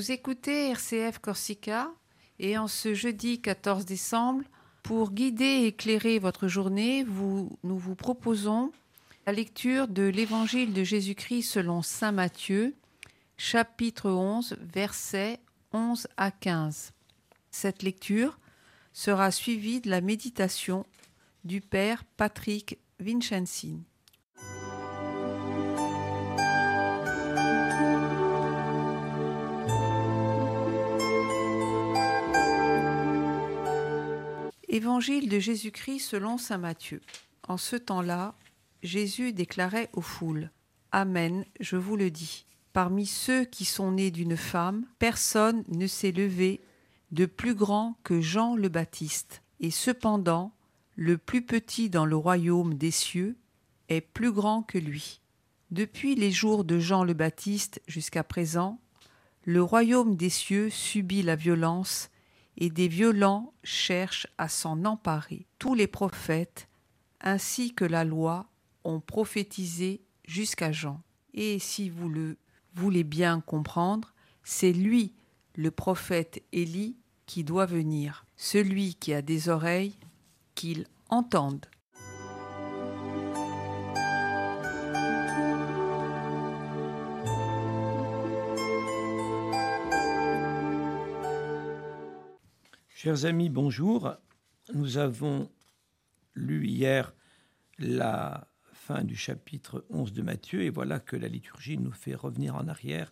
Vous écoutez RCF Corsica et en ce jeudi 14 décembre, pour guider et éclairer votre journée, nous vous proposons la lecture de l'Évangile de Jésus-Christ selon Saint Matthieu, chapitre 11, versets 11 à 15. Cette lecture sera suivie de la méditation du Père Patrick Vincenzi. Évangile de Jésus-Christ selon Saint Matthieu. En ce temps-là, Jésus déclarait aux foules Amen, je vous le dis. Parmi ceux qui sont nés d'une femme, personne ne s'est levé de plus grand que Jean le Baptiste. Et cependant, le plus petit dans le royaume des cieux est plus grand que lui. Depuis les jours de Jean le Baptiste jusqu'à présent, le royaume des cieux subit la violence et des violents cherchent à s'en emparer. Tous les prophètes, ainsi que la loi, ont prophétisé jusqu'à Jean. Et si vous le voulez bien comprendre, c'est lui, le prophète Élie, qui doit venir. Celui qui a des oreilles, qu'il entende. Chers amis, bonjour. Nous avons lu hier la fin du chapitre 11 de Matthieu et voilà que la liturgie nous fait revenir en arrière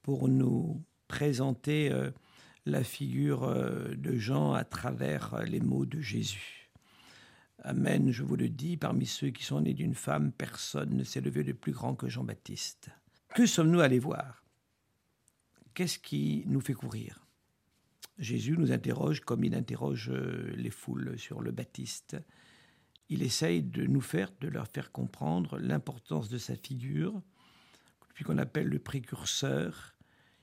pour nous présenter euh, la figure euh, de Jean à travers les mots de Jésus. Amen, je vous le dis, parmi ceux qui sont nés d'une femme, personne ne s'est levé de plus grand que Jean-Baptiste. Que sommes-nous allés voir? Qu'est-ce qui nous fait courir? Jésus nous interroge comme il interroge euh, les foules sur le Baptiste. Il essaye de nous faire, de leur faire comprendre l'importance de sa figure, puis qu'on appelle le précurseur.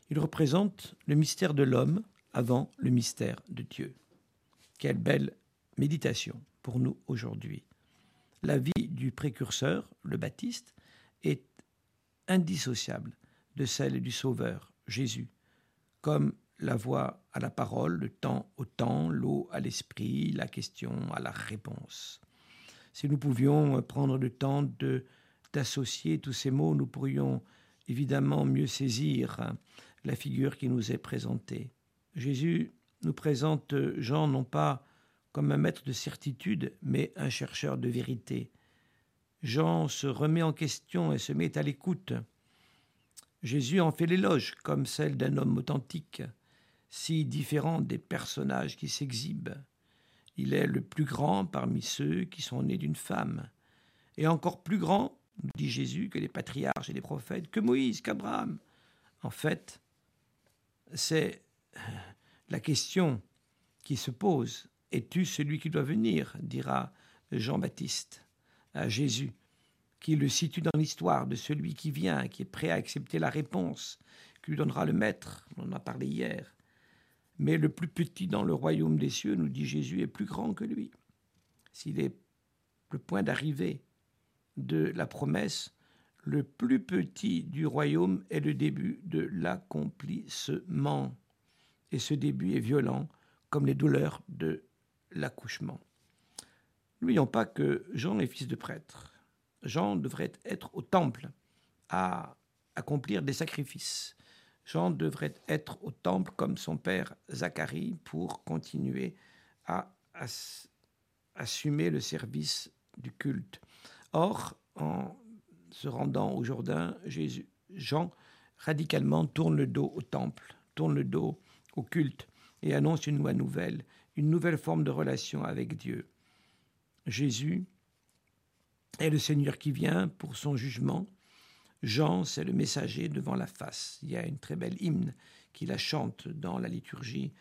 Il représente le mystère de l'homme avant le mystère de Dieu. Quelle belle méditation pour nous aujourd'hui. La vie du précurseur, le Baptiste, est indissociable de celle du Sauveur, Jésus, comme la voix à la parole, le temps au temps, l'eau à l'esprit, la question à la réponse. Si nous pouvions prendre le temps de d'associer tous ces mots, nous pourrions évidemment mieux saisir la figure qui nous est présentée. Jésus nous présente Jean non pas comme un maître de certitude, mais un chercheur de vérité. Jean se remet en question et se met à l'écoute. Jésus en fait l'éloge comme celle d'un homme authentique si différent des personnages qui s'exhibent. Il est le plus grand parmi ceux qui sont nés d'une femme, et encore plus grand, nous dit Jésus, que les patriarches et les prophètes, que Moïse, qu'Abraham. En fait, c'est la question qui se pose. Es-tu celui qui doit venir dira Jean-Baptiste à Jésus, qui le situe dans l'histoire de celui qui vient, qui est prêt à accepter la réponse que lui donnera le Maître. On en a parlé hier. Mais le plus petit dans le royaume des cieux, nous dit Jésus, est plus grand que lui. S'il est le point d'arrivée de la promesse, le plus petit du royaume est le début de l'accomplissement. Et ce début est violent, comme les douleurs de l'accouchement. N'oublions pas que Jean est fils de prêtre. Jean devrait être au temple à accomplir des sacrifices. Jean devrait être au temple comme son père Zacharie pour continuer à, assumer le service du culte. Or, en se rendant au Jourdain, Jean radicalement tourne le dos au temple, tourne le dos au culte et annonce une loi nouvelle, une nouvelle forme de relation avec Dieu. Jésus est le Seigneur qui vient pour son jugement, Jean, c'est le messager devant la face. Il y a une très belle hymne qui la chante dans la liturgie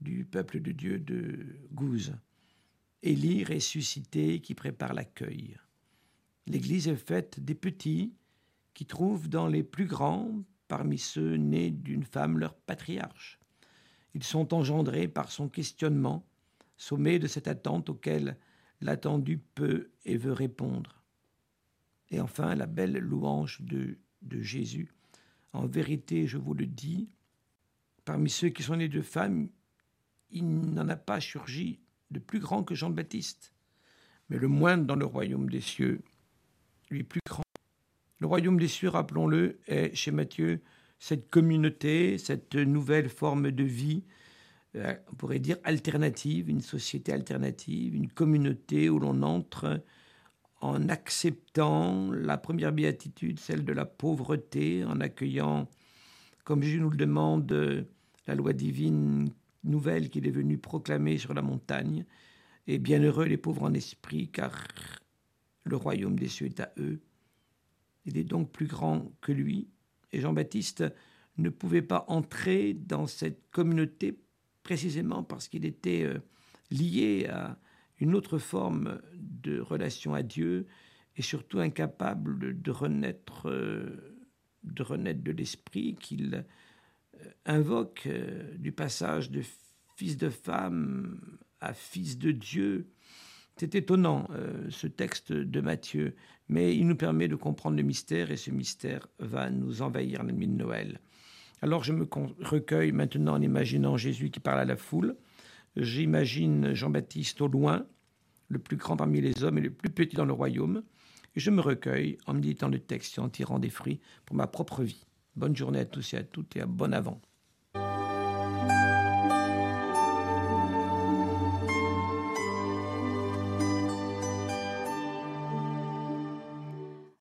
du peuple de Dieu de Gouze. Élie ressuscité qui prépare l'accueil. L'Église est faite des petits qui trouvent dans les plus grands, parmi ceux nés d'une femme, leur patriarche. Ils sont engendrés par son questionnement, sommés de cette attente auquel l'attendu peut et veut répondre. Et enfin, la belle louange de, Jésus. En vérité, je vous le dis, parmi ceux qui sont nés de femmes, il n'en a pas surgi de plus grand que Jean-Baptiste. Mais le moindre dans le royaume des cieux, lui plus grand. Le royaume des cieux, rappelons-le, est chez Matthieu cette communauté, cette nouvelle forme de vie, euh, on pourrait dire alternative, une société alternative, une communauté où l'on entre en acceptant la première béatitude, celle de la pauvreté, en accueillant, comme Jésus nous le demande, la loi divine nouvelle qu'il est venu proclamer sur la montagne. Et bienheureux les pauvres en esprit, car le royaume des cieux est à eux. Il est donc plus grand que lui. Et Jean-Baptiste ne pouvait pas entrer dans cette communauté précisément parce qu'il était euh, lié à une autre forme de relation à Dieu et surtout incapable de renaître, euh, de, renaître de l'esprit qu'il euh, invoque du passage de fils de femme à fils de Dieu. C'est étonnant ce texte de Matthieu, mais il nous permet de comprendre le mystère et ce mystère va nous envahir la nuit de Noël. Alors je me recueille maintenant en imaginant Jésus qui parle à la foule. J'imagine Jean-Baptiste au loin, le plus grand parmi les hommes et le plus petit dans le royaume. Et je me recueille en méditant le texte et en tirant des fruits pour ma propre vie. Bonne journée à tous et à toutes et à bon avant.